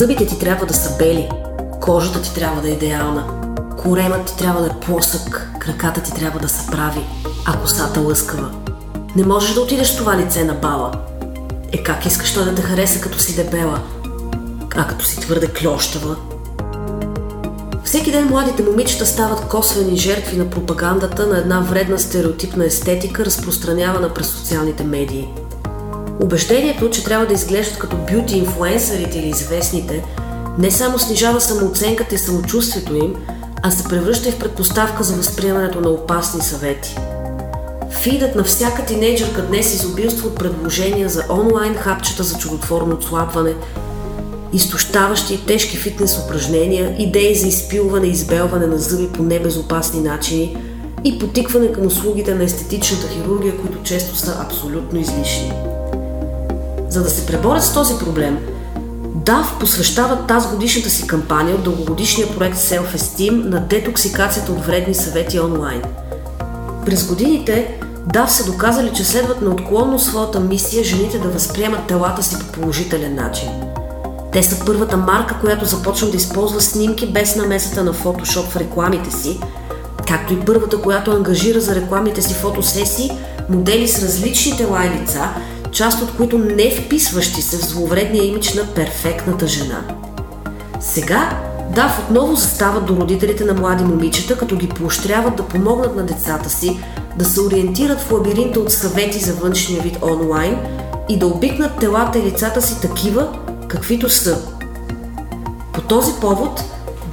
Зъбите ти трябва да са бели, кожата ти трябва да е идеална, коремът ти трябва да е плосък, краката ти трябва да са прави, а косата лъскава. Не можеш да отидеш това лице на бала. Е как искаш той да те хареса като си дебела? А като си твърде клющава? Всеки ден младите момичета стават косвени жертви на пропагандата на една вредна стереотипна естетика, разпространявана през социалните медии. Убеждението, че трябва да изглеждат като бюти инфлуенсърите или известните, не само снижава самооценката и самочувствието им, а се превръща и в предпоставка за възприемането на опасни съвети. Фидът на всяка тинейджърка днес изобилства от предложения за онлайн хапчета за чудотворно отслабване, изтощаващи тежки фитнес упражнения, идеи за изпилване и избелване на зъби по небезопасни начини и потикване към услугите на естетичната хирургия, които често са абсолютно излишни. За да се преборят с този проблем, DAF посвещават тази годишната си кампания от дългогодишния проект Self-Esteem на детоксикацията от вредни съвети онлайн. През годините DAF са доказали, че следват неотклонно своята мисия жените да възприемат телата си по положителен начин. Те са първата марка, която започва да използва снимки без намесата на фотошоп в рекламите си, както и първата, която ангажира за рекламите си фотосесии модели с различни тела и лица, част от които не вписващи се в зловредния имидж на перфектната жена. Сега Дав отново застават до родителите на млади момичета, като ги поощряват да помогнат на децата си да се ориентират в лабиринта от съвети за външния вид онлайн и да обикнат телата и лицата си такива, каквито са. По този повод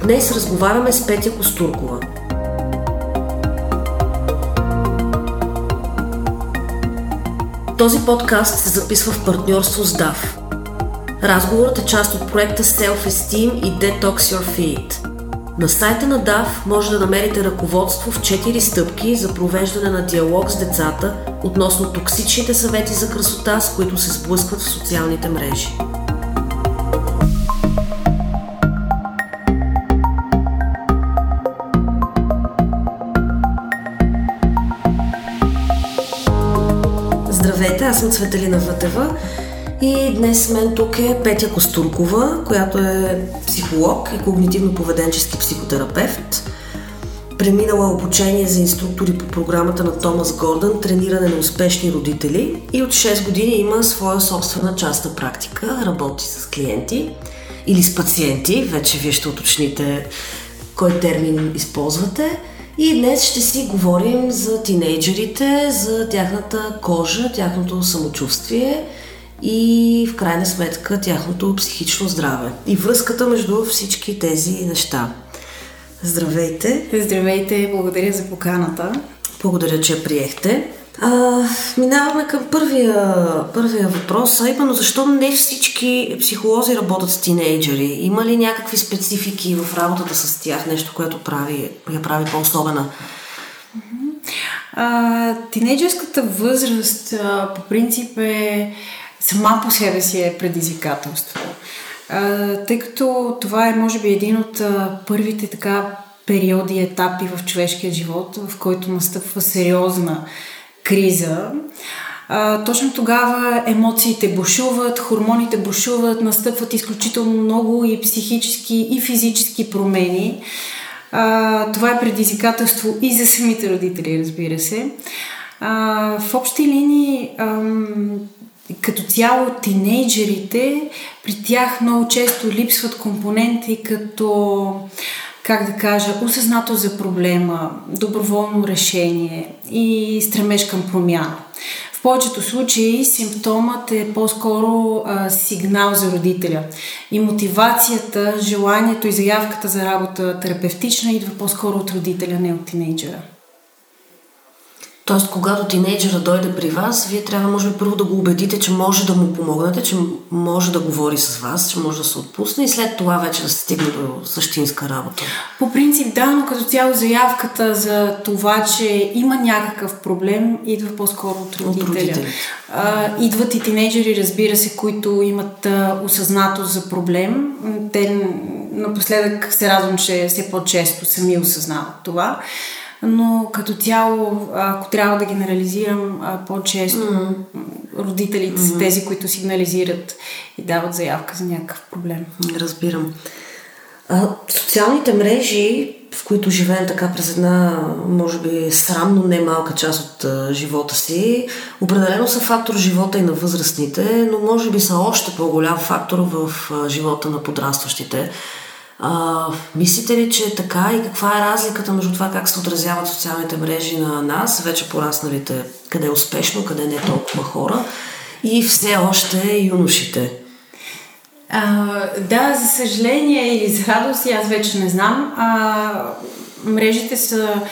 днес разговаряме с Петя Костуркова – Този подкаст се записва в партньорство с DAF. Разговорът е част от проекта Self-Esteem и Detox Your Feed. На сайта на DAF може да намерите ръководство в 4 стъпки за провеждане на диалог с децата относно токсичните съвети за красота, с които се сблъскват в социалните мрежи. Аз съм Цветелина Вътева и днес с мен тук е Петя Костуркова, която е психолог и когнитивно-поведенчески психотерапевт. Преминала обучение за инструктори по програмата на Томас Гордън Трениране на успешни родители и от 6 години има своя собствена частна практика, работи с клиенти или с пациенти, вече вие ще уточните кой термин използвате – и днес ще си говорим за тинейджерите, за тяхната кожа, тяхното самочувствие и в крайна сметка тяхното психично здраве и връзката между всички тези неща. Здравейте! Здравейте, благодаря за поканата. Благодаря, че приехте. А, минаваме към първия, първия въпрос, а именно защо не всички психолози работят с тинейджери? Има ли някакви специфики в работата с тях, нещо, което прави, я прави по-особена? Тинейджерската възраст а, по принцип е сама по себе си е предизвикателство. А, тъй като това е може би един от а, първите така периоди, етапи в човешкия живот, в който настъпва сериозна криза, а, точно тогава емоциите бушуват, хормоните бушуват, настъпват изключително много и психически, и физически промени. А, това е предизвикателство и за самите родители, разбира се. А, в общи линии, ам, като цяло, тинейджерите, при тях много често липсват компоненти като как да кажа, осъзнато за проблема, доброволно решение и стремеж към промяна. В повечето случаи симптомът е по-скоро а, сигнал за родителя. И мотивацията, желанието и заявката за работа терапевтична идва по-скоро от родителя, не от тинейджера. Тоест, когато тинейджера дойде при вас, вие трябва, може би, първо да го убедите, че може да му помогнете, че може да говори с вас, че може да се отпусне и след това вече да се стигне до същинска работа. По принцип, да, но като цяло заявката за това, че има някакъв проблем, идва по-скоро от родителя. От идват и тинейджери, разбира се, които имат а, осъзнатост за проблем. Те напоследък се радвам, че все по-често сами осъзнават това но като цяло, ако трябва да генерализирам, по-често mm-hmm. родителите mm-hmm. са тези, които сигнализират и дават заявка за някакъв проблем. Разбирам. А, социалните мрежи, в които живеем така през една, може би, срамно не малка част от а, живота си, определено са фактор в живота и на възрастните, но може би са още по-голям фактор в а, живота на подрастващите. А, мислите ли, че е така и каква е разликата между това как се отразяват социалните мрежи на нас, вече порасналите, къде е успешно, къде не е толкова хора и все още юношите? А, да, за съжаление или за радост, аз вече не знам. А, мрежите са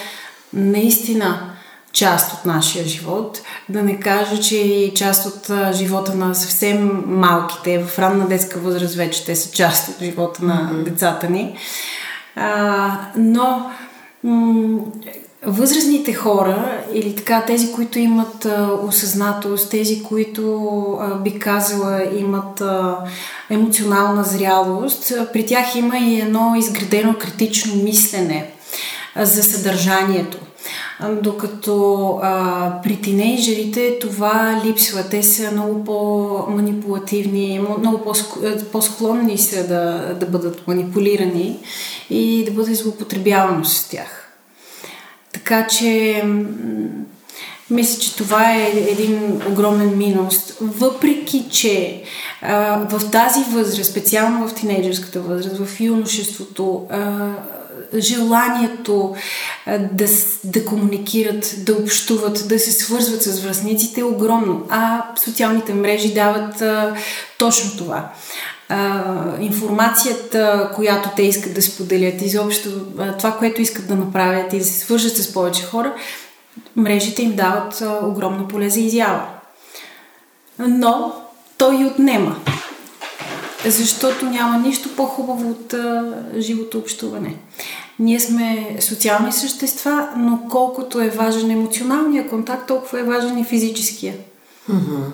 наистина част от нашия живот. Да не кажа, че и част от живота на съвсем малките, в ранна детска възраст вече те са част от живота на mm-hmm. децата ни. А, но м- възрастните хора или така тези, които имат а, осъзнатост, тези, които а, би казала имат а, емоционална зрялост, при тях има и едно изградено критично мислене за съдържанието. Докато а, при тинейджерите това липсва. Те са много по-манипулативни, много по-склонни са да, да бъдат манипулирани и да бъде злоупотребявано с тях. Така че мисля, че това е един огромен минус. Въпреки, че а, в тази възраст, специално в тинейджерската възраст, в юношеството, а, желанието да, да комуникират, да общуват, да се свързват с връзниците е огромно, а социалните мрежи дават а, точно това а, информацията, която те искат да споделят, изобщо това, което искат да направят и да се свържат с повече хора, мрежите им дават а, огромно поле за изява. Но той отнема. Защото няма нищо по-хубаво от а, живото общуване. Ние сме социални същества, но колкото е важен емоционалния контакт, толкова е важен и физическия. Mm-hmm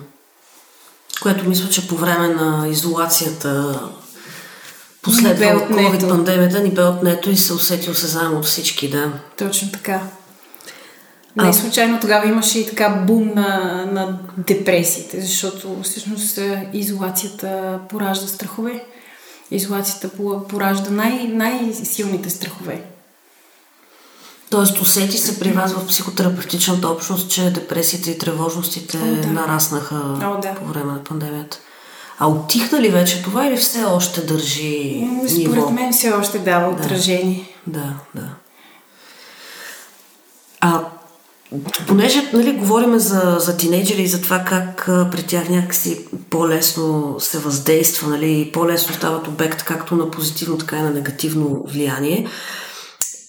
което мисля, че по време на изолацията последва COVID-пандемията ни бе отнето и се усети осезаемо от всички, да. Точно така. Не а... случайно тогава имаше и така бум на, на депресиите, защото всъщност е, изолацията поражда страхове. Изолацията поражда най- най-силните страхове. Тоест усети се при вас в психотерапевтичната общност, че депресията и тревожностите О, да. нараснаха О, да. по време на пандемията. А отихна ли вече това или все още държи Според ниво? Мен все още дава да. отражение. Да, да. А понеже нали, говорим за, за тинейджери и за това как при тях някакси по-лесно се въздейства, нали, по-лесно стават обект както на позитивно, така и на негативно влияние.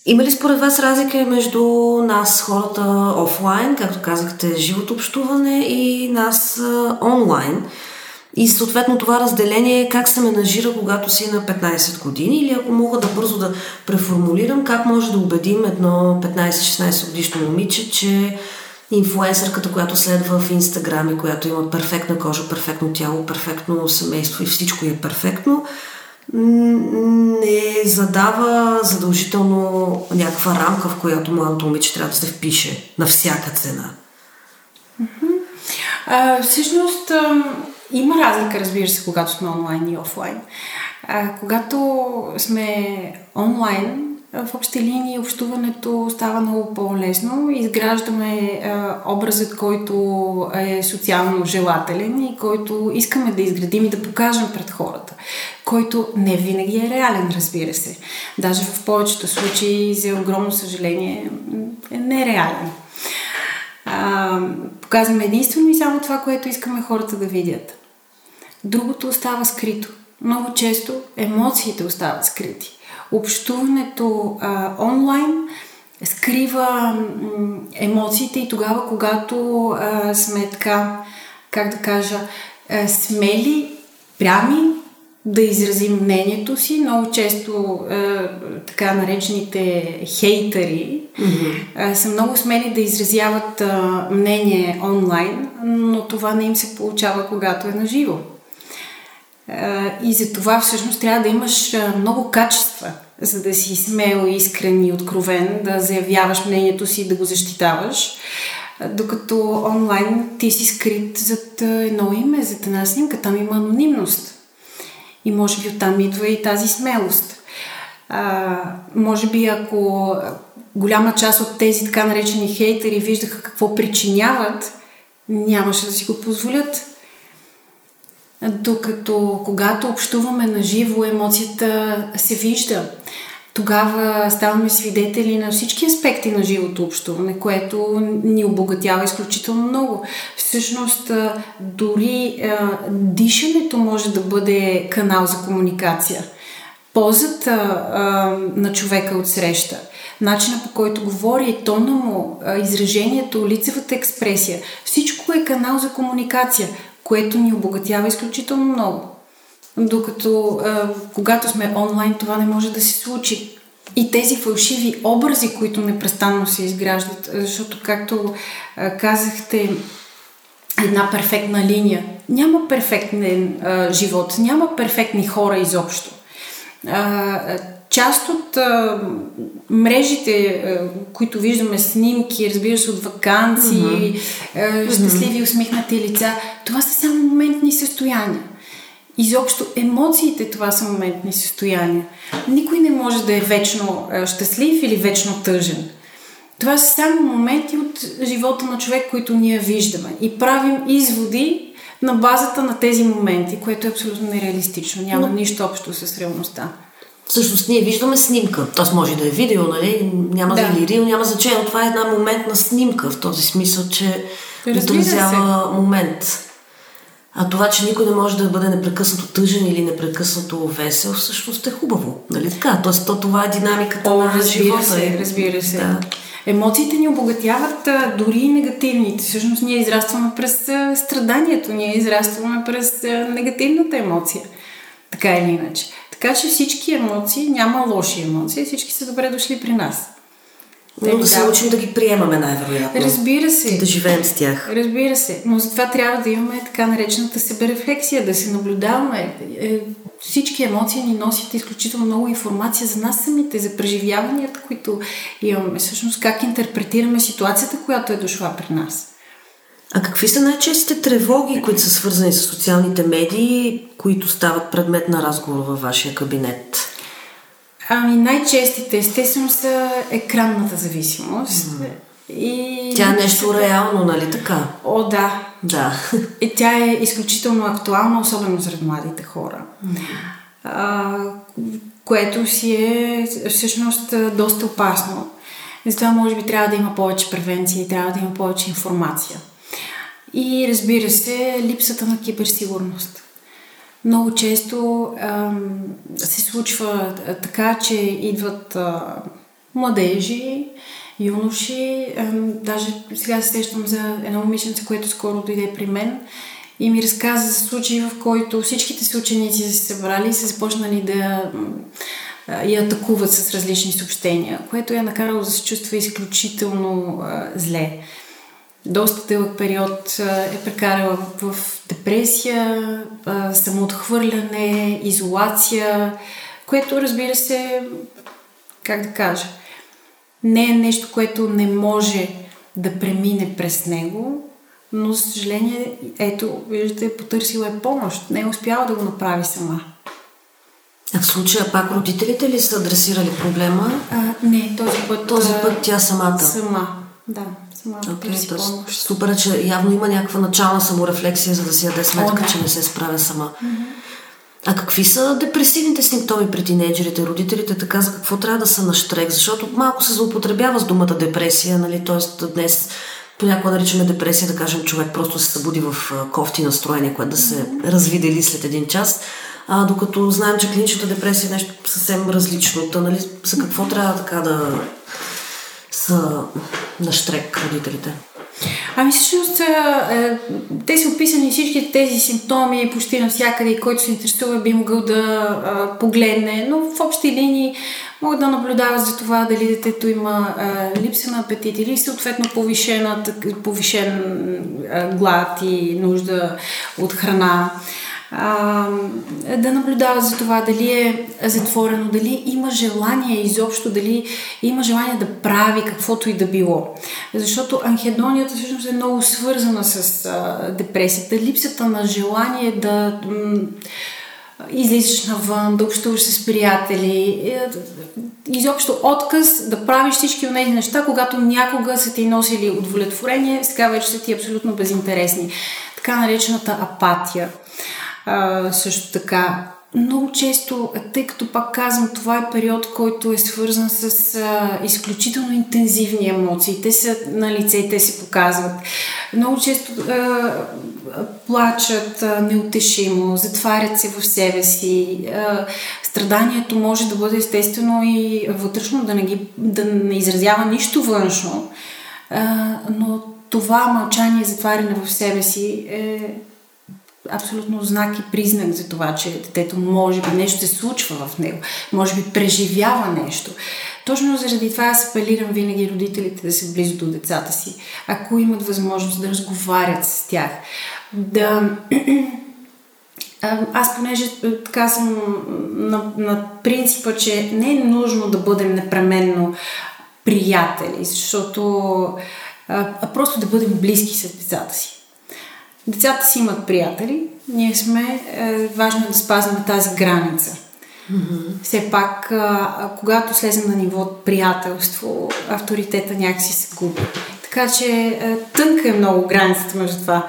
Има ли според вас разлика между нас, хората офлайн, както казахте, живото общуване и нас онлайн? И съответно това разделение как се менажира, когато си на 15 години или ако мога да бързо да преформулирам, как може да убедим едно 15-16 годишно момиче, че инфуенсърката, която следва в Инстаграм и която има перфектна кожа, перфектно тяло, перфектно семейство и всичко е перфектно, не задава задължително някаква рамка, в която младото момиче трябва да се впише на всяка цена. А, всъщност има разлика, разбира се, когато сме онлайн и офлайн. А, когато сме онлайн, в общи линии общуването става много по-лесно. Изграждаме а, образът, който е социално желателен и който искаме да изградим и да покажем пред хората, който не винаги е реален, разбира се. Даже в повечето случаи, за огромно съжаление, е нереален. А, показваме единствено и само това, което искаме хората да видят. Другото остава скрито. Много често емоциите остават скрити общуването а, онлайн скрива м, емоциите и тогава, когато а, сме така, как да кажа, а, смели, прями, да изразим мнението си. Много често а, така наречените хейтери mm-hmm. а, са много смели да изразяват а, мнение онлайн, но това не им се получава, когато е наживо. И за това всъщност трябва да имаш много качества, за да си смел, искрен и откровен, да заявяваш мнението си, да го защитаваш. Докато онлайн ти си скрит зад едно име, зад една снимка, там има анонимност. И може би оттам идва и тази смелост. А, може би ако голяма част от тези така наречени хейтери виждаха какво причиняват, нямаше да си го позволят. Докато когато общуваме на живо, емоцията се вижда. Тогава ставаме свидетели на всички аспекти на живото общуване, което ни обогатява изключително много. Всъщност, дори дишането може да бъде канал за комуникация. Ползата на човека от среща – начина по който говори, тона му, изражението, лицевата експресия. Всичко е канал за комуникация, което ни обогатява изключително много. Докато когато сме онлайн, това не може да се случи. И тези фалшиви образи, които непрестанно се изграждат, защото, както казахте, една перфектна линия. Няма перфектен а, живот, няма перфектни хора изобщо. А, част от а, мрежите, а, които виждаме, снимки, разбира се, от вакансии, mm-hmm. а, щастливи, усмихнати лица, това са само моментни състояния. Изобщо емоциите това са моментни състояния. Никой не може да е вечно а, щастлив или вечно тъжен. Това са само моменти от живота на човек, които ние виждаме. И правим изводи на базата на тези моменти, което е абсолютно нереалистично. Няма Но... нищо общо с реалността всъщност ние виждаме снимка. Тоест може да е видео, нали? Няма да. или рил, няма значение. Но това е една моментна снимка в този смисъл, че отразява момент. А това, че никой не може да бъде непрекъснато тъжен или непрекъснато весел, всъщност е хубаво. Нали така? Тоест, то, това е динамиката О, на разбира живота. Се, разбира се. Да. Емоциите ни обогатяват а, дори и негативните. Всъщност ние израстваме през а, страданието, ние израстваме през а, негативната емоция. Така или иначе. Така че всички емоции, няма лоши емоции, всички са добре дошли при нас. Но да се научим да ги приемаме най-вероятно. Разбира се. Да живеем с тях. Разбира се. Но за това трябва да имаме така наречената себерефлексия, да се наблюдаваме. Е, всички емоции ни носят изключително много информация за нас самите, за преживяванията, които имаме. Всъщност как интерпретираме ситуацията, която е дошла при нас. А какви са най-честите тревоги, които са свързани с социалните медии, които стават предмет на разговор във вашия кабинет? Ами най-честите, естествено, са екранната зависимост. Mm. И... Тя е нещо реално, нали така? О, да. Да. И тя е изключително актуална, особено сред младите хора. Mm. А, което си е всъщност доста опасно. Затова може би трябва да има повече превенция и трябва да има повече информация. И разбира се, липсата на киберсигурност. Много често ам, се случва така, че идват а, младежи, юноши. Ам, даже сега се сещам за едно момиченце, което скоро дойде при мен и ми разказа за случаи, в който всичките си ученици са се събрали и са започнали да я атакуват с различни съобщения, което я накарало да се чувства изключително а, зле доста дълъг период е прекарала в депресия, самоотхвърляне, изолация, което разбира се, как да кажа, не е нещо, което не може да премине през него, но за съжаление, ето, виждате, потърсила е помощ. Не е успяла да го направи сама. А в случая пак родителите ли са адресирали проблема? А, не, този път. Този път тя самата. Сама, да okay, помощ. Супер, е, че явно има някаква начална саморефлексия, за да си яде сметка, О, да. че не се справя сама. Mm-hmm. А какви са депресивните симптоми при тинейджерите? Родителите така за какво трябва да са на штрек? Защото малко се злоупотребява с думата депресия, нали? Тоест днес понякога наричаме депресия, да кажем, човек просто се събуди в кофти настроение, което да се развидели след един час. А, докато знаем, че клиничната депресия е нещо съвсем различно. Та, нали, за какво трябва така да са на штрек родителите? Ами всъщност е, те са описани всички тези симптоми почти навсякъде който се интересува би могъл да а, погледне, но в общи линии могат да наблюдават за това дали детето има а, липса на апетит или съответно повишена, повишен глад и нужда от храна. А, да наблюдава за това дали е затворено, дали има желание изобщо, дали има желание да прави каквото и да било. Защото анхедонията всъщност е много свързана с а, депресията. Липсата на желание да м- излизаш навън, да общуваш с приятели, е, изобщо отказ да правиш всички от тези неща, когато някога са ти носили удовлетворение, сега вече са ти абсолютно безинтересни. Така наречената апатия. А, също така, много често, тъй като пак казвам, това е период, който е свързан с а, изключително интензивни емоции. Те са на лице, те се показват. Много често а, плачат а, неутешимо, затварят се в себе си. А, страданието може да бъде естествено и вътрешно, да не, ги, да не изразява нищо външно, а, но това мълчание, затваряне в себе си е абсолютно знак и признак за това, че детето може би нещо се случва в него, може би преживява нещо. Точно заради това аз апелирам винаги родителите да са близо до децата си, ако имат възможност да разговарят с тях, да аз понеже така съм на, на принципа, че не е нужно да бъдем непременно приятели, защото а, а просто да бъдем близки с децата си. Децата си имат приятели, ние сме, е, важно е да спазваме тази граница. Mm-hmm. Все пак, а, когато слезем на ниво приятелство, авторитета някакси се губи. Така че е, тънка е много границата между това.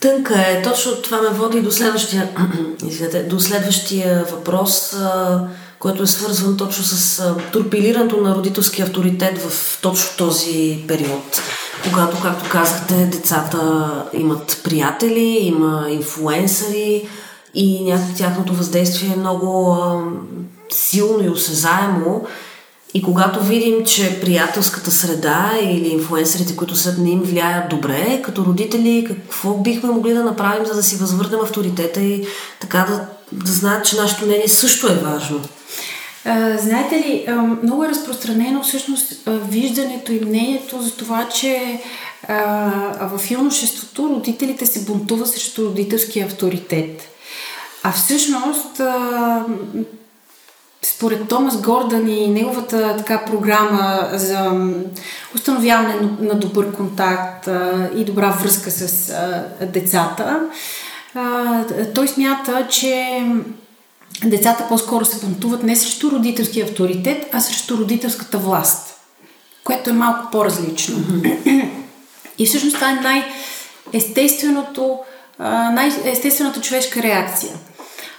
Тънка е. Точно това ме води до следващия, извинете, до следващия въпрос, а, който е свързван точно с турпилирането на родителски авторитет в точно този период когато, както казахте, децата имат приятели, има инфлуенсъри и някак тяхното въздействие е много силно и осезаемо. И когато видим, че приятелската среда или инфлуенсърите, които са не им влияят добре, като родители, какво бихме могли да направим, за да си възвърнем авторитета и така да, да знаят, че нашето мнение също е важно? знаете ли, много е разпространено всъщност виждането и мнението за това, че в юношеството родителите се бунтуват срещу родителския авторитет. А всъщност според Томас Гордън и неговата така програма за установяване на добър контакт и добра връзка с децата, той смята, че децата по-скоро се бунтуват не срещу родителския авторитет, а срещу родителската власт, което е малко по-различно. Mm-hmm. И всъщност това е най-естественото, най-естествената човешка реакция.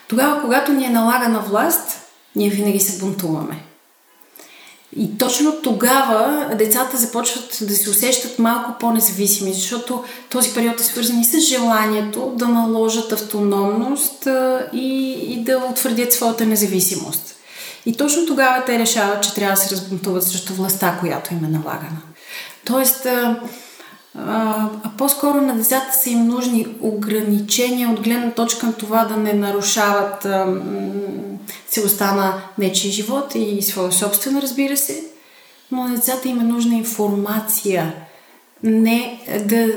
Тогава, когато ни е налагана власт, ние винаги се бунтуваме. И точно тогава децата започват да се усещат малко по-независими, защото този период е свързан и с желанието да наложат автономност и, и да утвърдят своята независимост. И точно тогава те решават, че трябва да се разбунтуват срещу властта, която им е налагана. Тоест, а, а, по-скоро на децата са им нужни ограничения от гледна точка на това да не нарушават а, целостта на нечия живот и своя собствен, разбира се, но на децата им е нужна информация, не да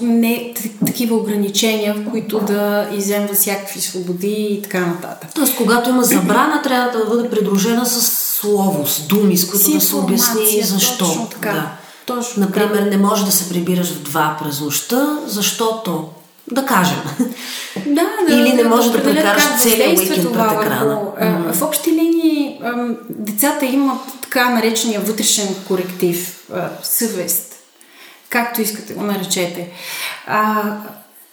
не такива ограничения, в които да иземват всякакви свободи и така нататък. Тоест, когато има забрана, трябва да бъде придружена с слово, с думи, с които да се обясни защо. Точно така. Да. Точно Например, не може да се прибираш в два през нощта, защото да кажем. Да, да. Или не може да, да прекараш целия уикенд пред екрана. Mm-hmm. В общи линии децата имат така наречения вътрешен коректив, съвест, както искате го наречете. А,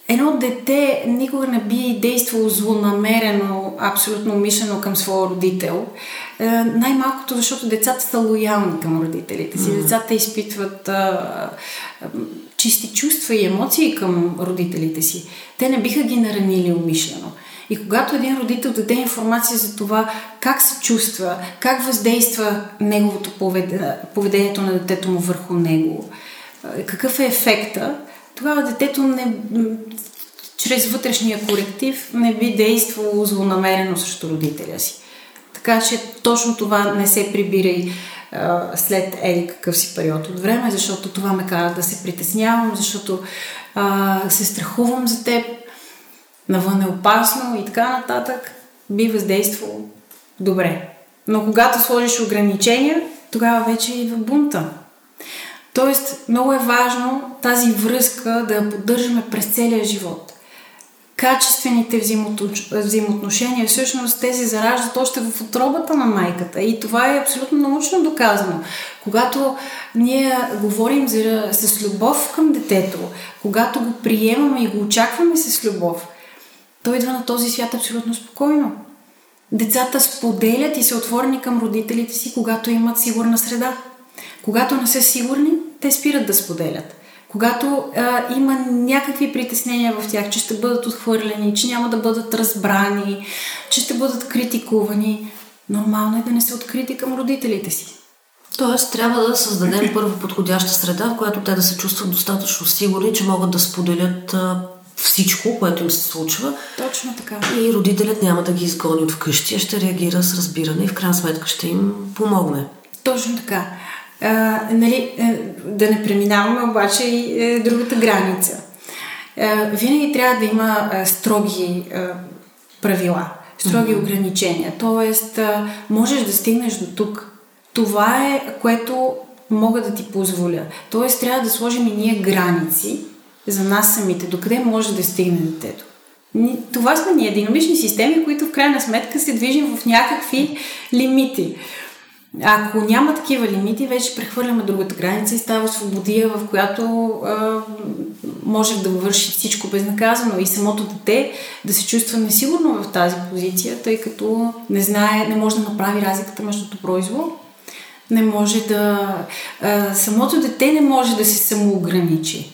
едно дете никога не би действало злонамерено, абсолютно умишлено към своя родител. Е, най-малкото, защото децата са лоялни към родителите си. Децата изпитват а, а, чисти чувства и емоции към родителите си. Те не биха ги наранили умишлено. И когато един родител даде информация за това как се чувства, как въздейства неговото поведение, поведението на детето му върху него, какъв е ефекта, тогава детето не, чрез вътрешния коректив не би действало злонамерено срещу родителя си. Така че точно това не се прибира и след еди какъв си период от време, защото това ме кара да се притеснявам, защото а, се страхувам за теб. навън е опасно и така нататък, би въздействало добре. Но когато сложиш ограничения, тогава вече идва бунта. Тоест, много е важно тази връзка да я поддържаме през целия живот. Качествените взаимоотношения, всъщност те се зараждат още в отробата на майката. И това е абсолютно научно доказано. Когато ние говорим за, с любов към детето, когато го приемаме и го очакваме с любов, той идва на този свят абсолютно спокойно. Децата споделят и са отворени към родителите си, когато имат сигурна среда. Когато не са сигурни, те спират да споделят. Когато а, има някакви притеснения в тях, че ще бъдат отхвърлени, че няма да бъдат разбрани, че ще бъдат критикувани, нормално е да не се открити към родителите си. Тоест, трябва да създадем първо подходяща среда, в която те да се чувстват достатъчно сигурни, че могат да споделят а, всичко, което им се случва. Точно така. И родителят няма да ги изгони от вкъщи, а ще реагира с разбиране и в крайна сметка ще им помогне. Точно така. А, нали, е, да не преминаваме обаче и е, другата граница. А, винаги трябва да има а, строги а, правила, строги mm-hmm. ограничения. Тоест, а, можеш да стигнеш до тук. Това е което мога да ти позволя. Тоест, трябва да сложим и ние граници за нас самите, докъде може да стигне детето. Това сме ние, динамични системи, които в крайна сметка се движим в някакви лимити. Ако няма такива лимити, вече прехвърляме другата граница и става свободия, в която а, може да върши всичко безнаказано и самото дете да се чувства несигурно в тази позиция, тъй като не знае, не може да направи разликата между добро и зло. Не може да... А, самото дете не може да се самоограничи.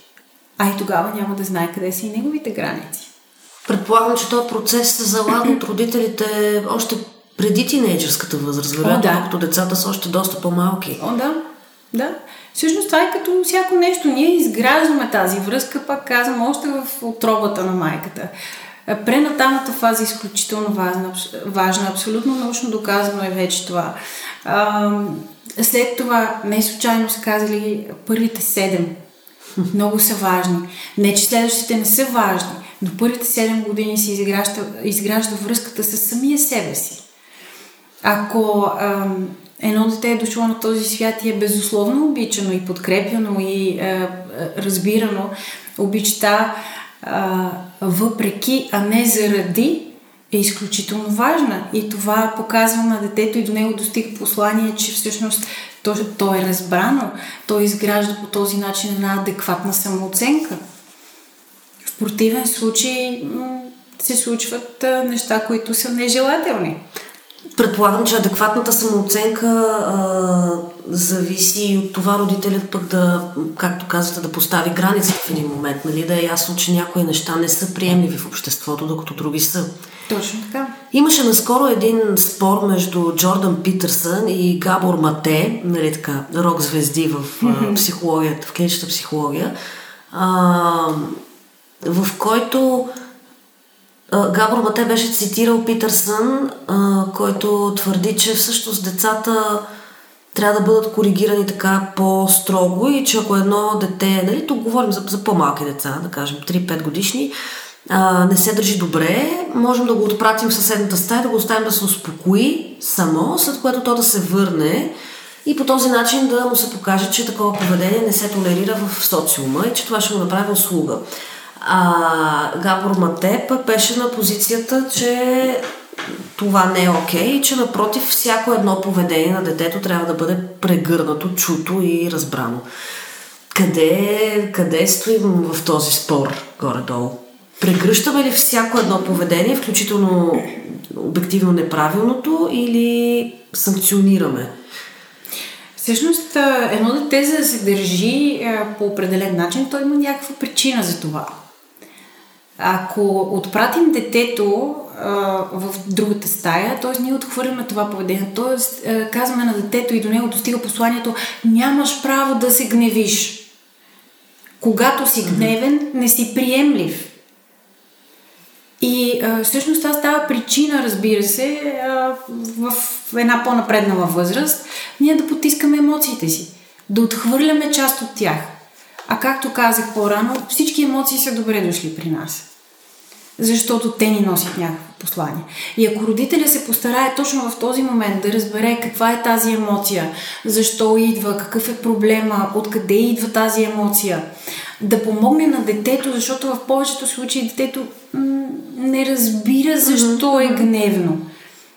А и тогава няма да знае къде са и неговите граници. Предполагам, че този процес се залага от родителите още преди тинейджърската възраст, вероятно, да. като децата са още доста по-малки. О, да. Да. Всъщност това е като всяко нещо. Ние изграждаме тази връзка, пак казвам, още в отробата на майката. Пренаталната фаза е изключително важна, важна. Абсолютно научно доказано е вече това. А, след това, не случайно са казали първите седем. Много са важни. Не, че следващите не са важни, но първите седем години се изгражда, изгражда връзката с самия себе си. Ако ам, едно дете е дошло на този свят и е безусловно обичано и подкрепяно и а, разбирано, обичта а, въпреки, а не заради, е изключително важна. И това показва на детето и до него достига послание, че всъщност то, то е разбрано, то изгражда по този начин една адекватна самооценка. В противен случай се случват неща, които са нежелателни. Предполагам, че адекватната самооценка а, зависи от това родителят пък да, както казвате, да постави граница в един момент, нали? да е ясно, че някои неща не са приемливи в обществото, докато други са. Точно така. Имаше наскоро един спор между Джордан Питърсън и Габор Мате, нали така, рок звезди в mm-hmm. психологията, в клиничната психология, а, в който Габор Мате беше цитирал Питърсън, който твърди, че всъщност децата трябва да бъдат коригирани така по-строго и че ако едно дете, нали, тук говорим за, за по-малки деца, да кажем 3-5 годишни, а, не се държи добре, можем да го отпратим в съседната стая, да го оставим да се успокои само, след което то да се върне и по този начин да му се покаже, че такова поведение не се толерира в социума и че това ще го направи услуга. А Габор Мате беше на позицията, че това не е окей okay, и че напротив всяко едно поведение на детето трябва да бъде прегърнато, чуто и разбрано. Къде, къде стоим в този спор горе-долу? Прегръщаме ли всяко едно поведение, включително обективно неправилното, или санкционираме? Всъщност, едно дете, за да се държи по определен начин, той има някаква причина за това. Ако отпратим детето а, в другата стая, т.е. ние отхвърляме това поведение, т.е. казваме на детето и до него достига посланието нямаш право да се гневиш. Когато си гневен, не си приемлив. И а, всъщност това става причина, разбира се, а, в една по-напреднала възраст, ние да потискаме емоциите си, да отхвърляме част от тях. А както казах по-рано, всички емоции са добре дошли при нас. защото те ни носят някакво послание. И ако родителя се постарае точно в този момент да разбере каква е тази емоция, защо идва, какъв е проблема, откъде идва тази емоция, да помогне на детето, защото в повечето случаи детето м- не разбира защо е гневно.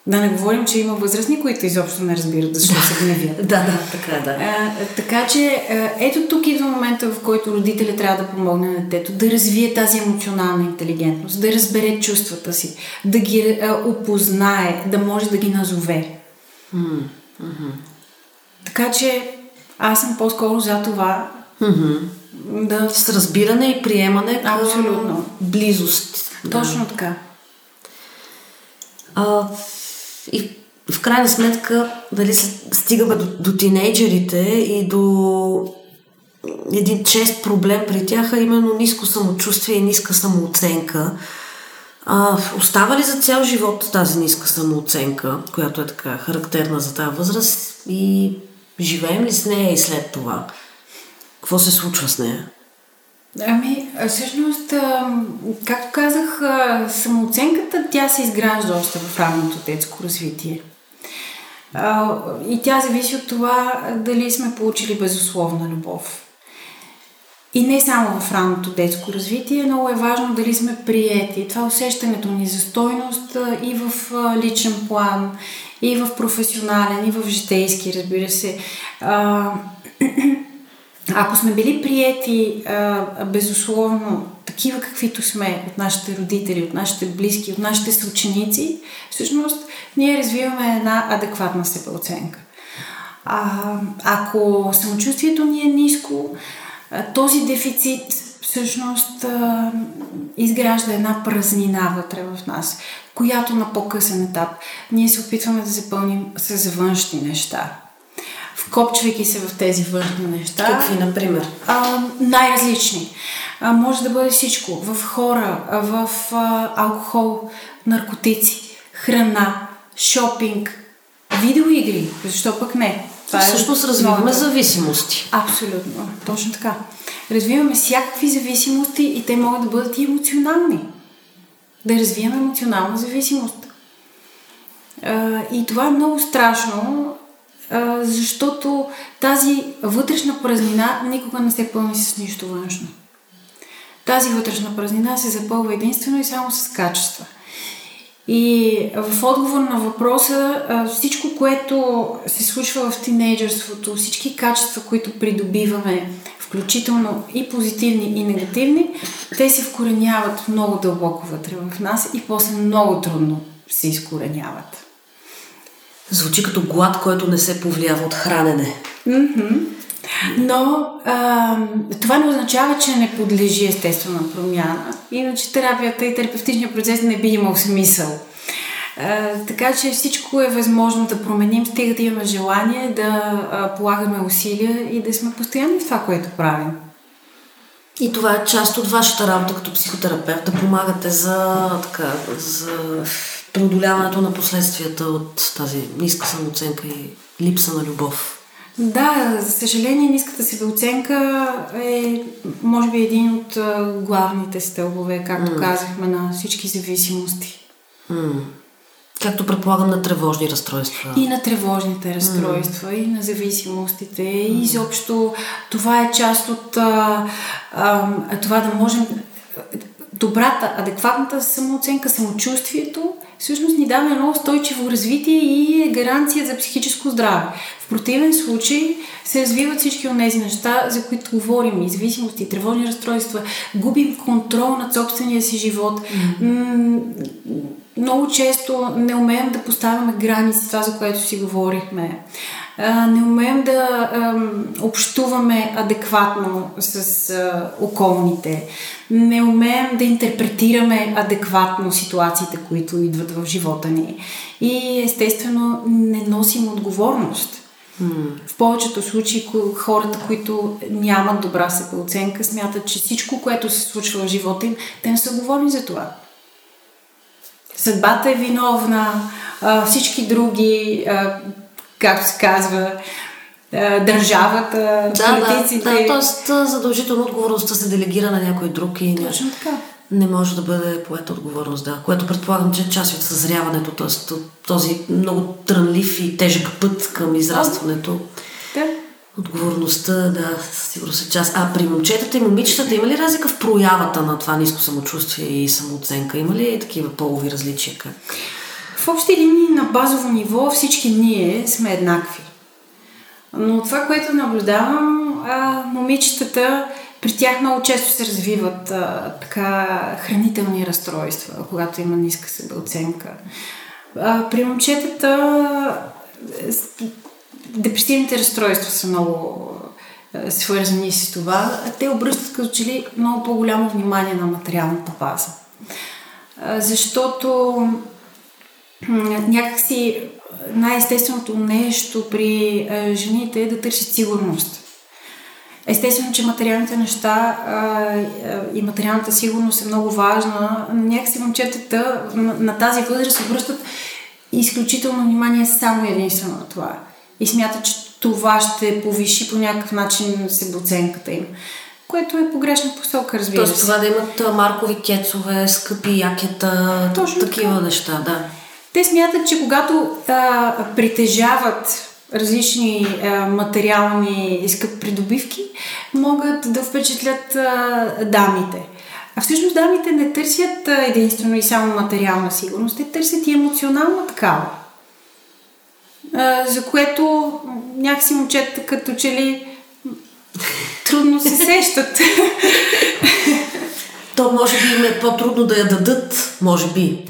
Да не говорим, че има възрастни, които изобщо не разбират защо се гневят. да, да, така е, да. А, така че, ето тук идва момента, в който родителя трябва да помогне на детето да развие тази емоционална интелигентност, да разбере чувствата си, да ги а, опознае, да може да ги назове. Mm-hmm. Така че, аз съм по-скоро за това Mm-hmm. да... С разбиране и приемане към Абсолютно. близост. Точно така. А, и в крайна сметка, дали стигаме до, до тинейджерите и до един чест проблем при тях, а именно ниско самочувствие и ниска самооценка. А, остава ли за цял живот тази ниска самооценка, която е така характерна за тази възраст и живеем ли с нея и след това? Какво се случва с нея? Ами, всъщност, както казах, самооценката тя се изгражда още в ранното детско развитие. И тя зависи от това дали сме получили безусловна любов. И не само в ранното детско развитие, много е важно дали сме приети. Това усещането ни за стойност и в личен план, и в професионален, и в житейски, разбира се. Ако сме били приети а, безусловно такива каквито сме от нашите родители, от нашите близки, от нашите съученици, всъщност ние развиваме една адекватна себеоценка. А, ако самочувствието ни е ниско, този дефицит всъщност а, изгражда една празнина вътре в нас, която на по-късен етап ние се опитваме да запълним с външни неща вкопчвайки се в тези външни неща. Какви, например? А, най-различни. А, може да бъде всичко. В хора, в а, алкохол, наркотици, храна, шопинг, видеоигри. Защо пък не? Това Всъщност развиваме зависимости. Абсолютно. Точно така. Развиваме всякакви зависимости и те могат да бъдат и емоционални. Да развием емоционална зависимост. И това е много страшно, защото тази вътрешна празнина никога не се пълни с нищо външно. Тази вътрешна празнина се запълва единствено и само с качества. И в отговор на въпроса, всичко, което се случва в тинейджърството, всички качества, които придобиваме, включително и позитивни, и негативни, те се вкореняват много дълбоко вътре в нас и после много трудно се изкореняват. Звучи като глад, който не се повлиява от хранене. Mm-hmm. Но а, това не означава, че не подлежи естествена промяна. Иначе терапията и терапевтичният процес не би имал смисъл. А, така че всичко е възможно да променим, стига да имаме желание да а, полагаме усилия и да сме постоянни в това, което правим. И това е част от вашата работа като психотерапевт, да помагате за, така, за преодоляването на последствията от тази ниска самооценка и липса на любов. Да, за съжаление, ниската себеоценка е, може би, един от главните стълбове, както mm. казахме, на всички зависимости. Mm. Както предполагам на тревожни разстройства. И на тревожните разстройства, mm. и на зависимостите. Mm. И изобщо това е част от а, а, това да можем. Добрата, адекватната самооценка, самочувствието всъщност ни дава едно устойчиво развитие и е гаранция за психическо здраве. В противен случай се развиват всички от тези неща, за които говорим, и зависимости, тревожни разстройства, губим контрол над собствения си живот. Mm-hmm. Много често не умеем да поставяме граници, това за което си говорихме. Не умеем да общуваме адекватно с околните. Не умеем да интерпретираме адекватно ситуациите, които идват в живота ни. И естествено не носим отговорност. В повечето случаи хората, които нямат добра себеоценка, смятат, че всичко, което се случва в живота им, те не са говорни за това. Съдбата е виновна, всички други, както се казва, държавата, да, политиците. Да, да, т.е. задължително отговорността се делегира на някой друг. И... Точно така. не може да бъде поета отговорност, да. Което предполагам, че е част от съзряването, т.е. този много трънлив и тежък път към израстването. Да. Отговорността, да, сигурно се част. А при момчетата и момичетата има ли разлика в проявата на това ниско самочувствие и самооценка? Има ли такива полови различия? Как? В общи линии на базово ниво всички ние сме еднакви. Но това, което наблюдавам, а, момичетата при тях много често се развиват а, така хранителни разстройства, когато има ниска себеоценка. А, при момчетата депресивните разстройства са много свързани с това. Те обръщат като че ли много по-голямо внимание на материалната база. Защото някакси най-естественото нещо при жените е да търсят сигурност. Естествено, че материалните неща а, и материалната сигурност е много важна. Някакси момчетата на, тази възраст обръщат изключително внимание само единствено на това. И смятат, че това ще повиши по някакъв начин себеоценката им. Което е погрешна посока, разбира се. Тоест това да имат маркови кецове, скъпи якета, Точно такива така. неща, да. Те смятат, че когато а, притежават различни а, материални скъпи придобивки, могат да впечатлят а, дамите. А всъщност дамите не търсят единствено и само материална сигурност, те търсят и емоционална такава. За което някакси момчета като че ли трудно се сещат. То може би им е по-трудно да я дадат, може би.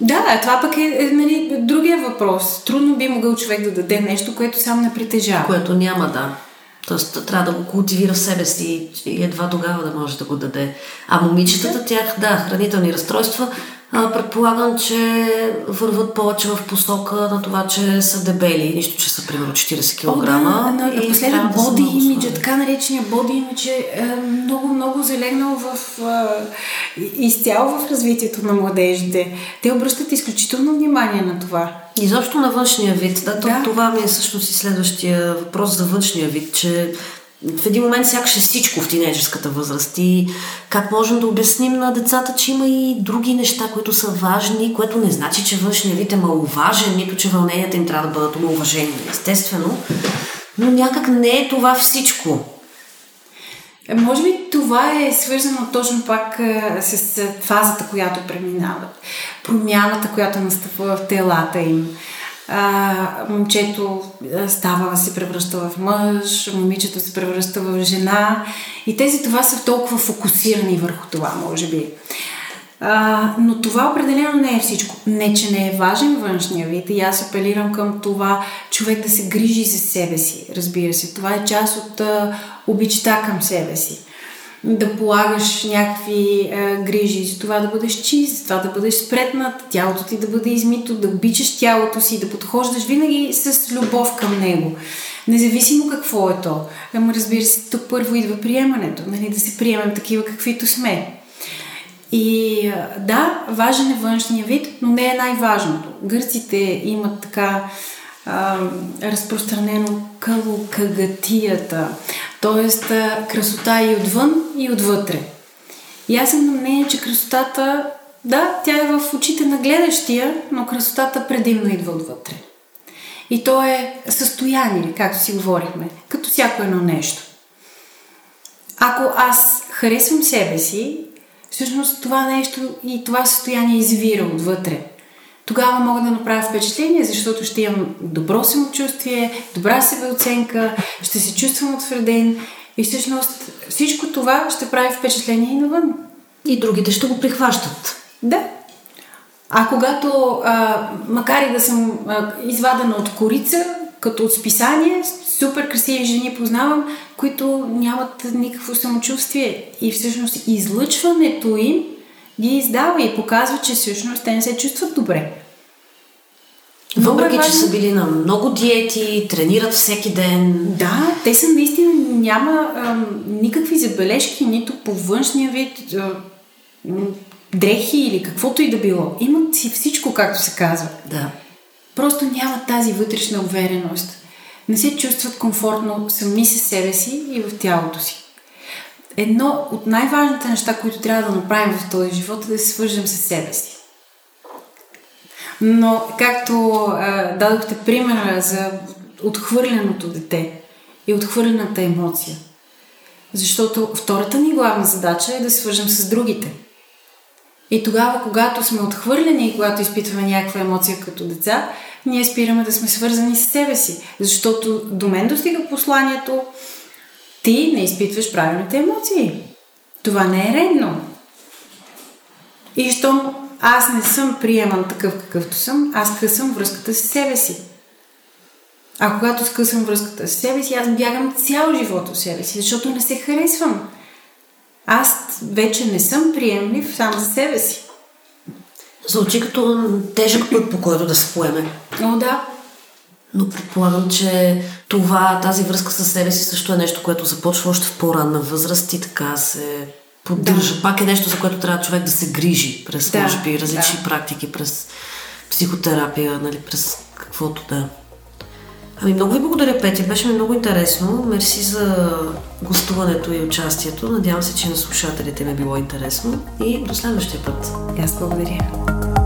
Да, това пък е, е нали, другия въпрос. Трудно би могъл човек да даде нещо, което сам не притежава. Което няма, да. Тоест, трябва да го култивира в себе си и едва тогава да може да го даде. А момичетата, тях, да, хранителни разстройства, а, предполагам, че върват повече в посока на това, че са дебели, нищо, че са примерно 40 кг. О, да, и последно боди да имидж, така наречения боди имидж е много, много залегнал в, е, изцяло в развитието на младежите. Те обръщат изключително внимание на това. Изобщо на външния вид. Да, да. Това ми е всъщност и следващия въпрос за външния вид, че в един момент сякаш е всичко в тинейджерската възраст и как можем да обясним на децата, че има и други неща, които са важни, което не значи, че външния вид е маловажен, нито че вълненията им трябва да бъдат омалуважени, естествено, но някак не е това всичко. Е, може би това е свързано точно пак е, с фазата, която преминават. Промяната, която настъпва в телата им а, момчето става, се превръща в мъж, момичето се превръща в жена и тези това са толкова фокусирани върху това, може би. А, но това определено не е всичко. Не, че не е важен външния вид и аз апелирам към това човек да се грижи за себе си, разбира се. Това е част от а, обичта към себе си да полагаш някакви е, грижи за това да бъдеш чист, за това да бъдеш спретнат, тялото ти да бъде измито, да обичаш тялото си, да подхождаш винаги с любов към него. Независимо какво е то. Ама разбира се, тук първо идва приемането, нали, да се приемем такива каквито сме. И е, да, важен е външния вид, но не е най-важното. Гърците имат така а, разпространено калокагатията, т.е. красота и отвън, и отвътре. И аз съм на мнение, че красотата, да, тя е в очите на гледащия, но красотата предимно идва отвътре. И то е състояние, както си говорихме, като всяко едно нещо. Ако аз харесвам себе си, всъщност това нещо и това състояние извира отвътре тогава мога да направя впечатление, защото ще имам добро самочувствие, добра себеоценка, ще се чувствам утвърден и всъщност всичко това ще прави впечатление и навън. И другите ще го прихващат. Да. А когато, а, макар и да съм а, извадена от корица, като от списание, супер красиви жени познавам, които нямат никакво самочувствие и всъщност излъчването им ги издава и показва, че всъщност те не се чувстват добре. Въпреки, че са били на много диети, тренират всеки ден. Да, те са наистина, няма а, никакви забележки, нито по външния вид, а, дрехи или каквото и да било. Имат си всичко, както се казва. Да. Просто нямат тази вътрешна увереност. Не се чувстват комфортно сами със себе си и в тялото си. Едно от най-важните неща, които трябва да направим в този живот е да се свържем с себе си. Но, както а, дадохте примера за отхвърленото дете и отхвърлената емоция, защото втората ни главна задача е да свържем с другите. И тогава, когато сме отхвърлени и когато изпитваме някаква емоция като деца, ние спираме да сме свързани с себе си. Защото до мен достига посланието, ти не изпитваш правилните емоции. Това не е редно. И щом аз не съм приеман такъв какъвто съм, аз късам връзката с себе си. А когато скъсам връзката с себе си, аз бягам цял живот от себе си, защото не се харесвам. Аз вече не съм приемлив сам за себе си. Звучи като тежък път, по който да се поеме. О, да. Но предполагам, че това, тази връзка с себе си също е нещо, което започва още в по-ранна възраст и така се поддържа. Да. Пак е нещо, за което трябва човек да се грижи през, да, може би, различни да. практики, през психотерапия, нали, през каквото да. Ами много ви благодаря, Петя. Беше ми много интересно. Мерси за гостуването и участието. Надявам се, че на слушателите ми е било интересно. И до следващия път. Аз благодаря.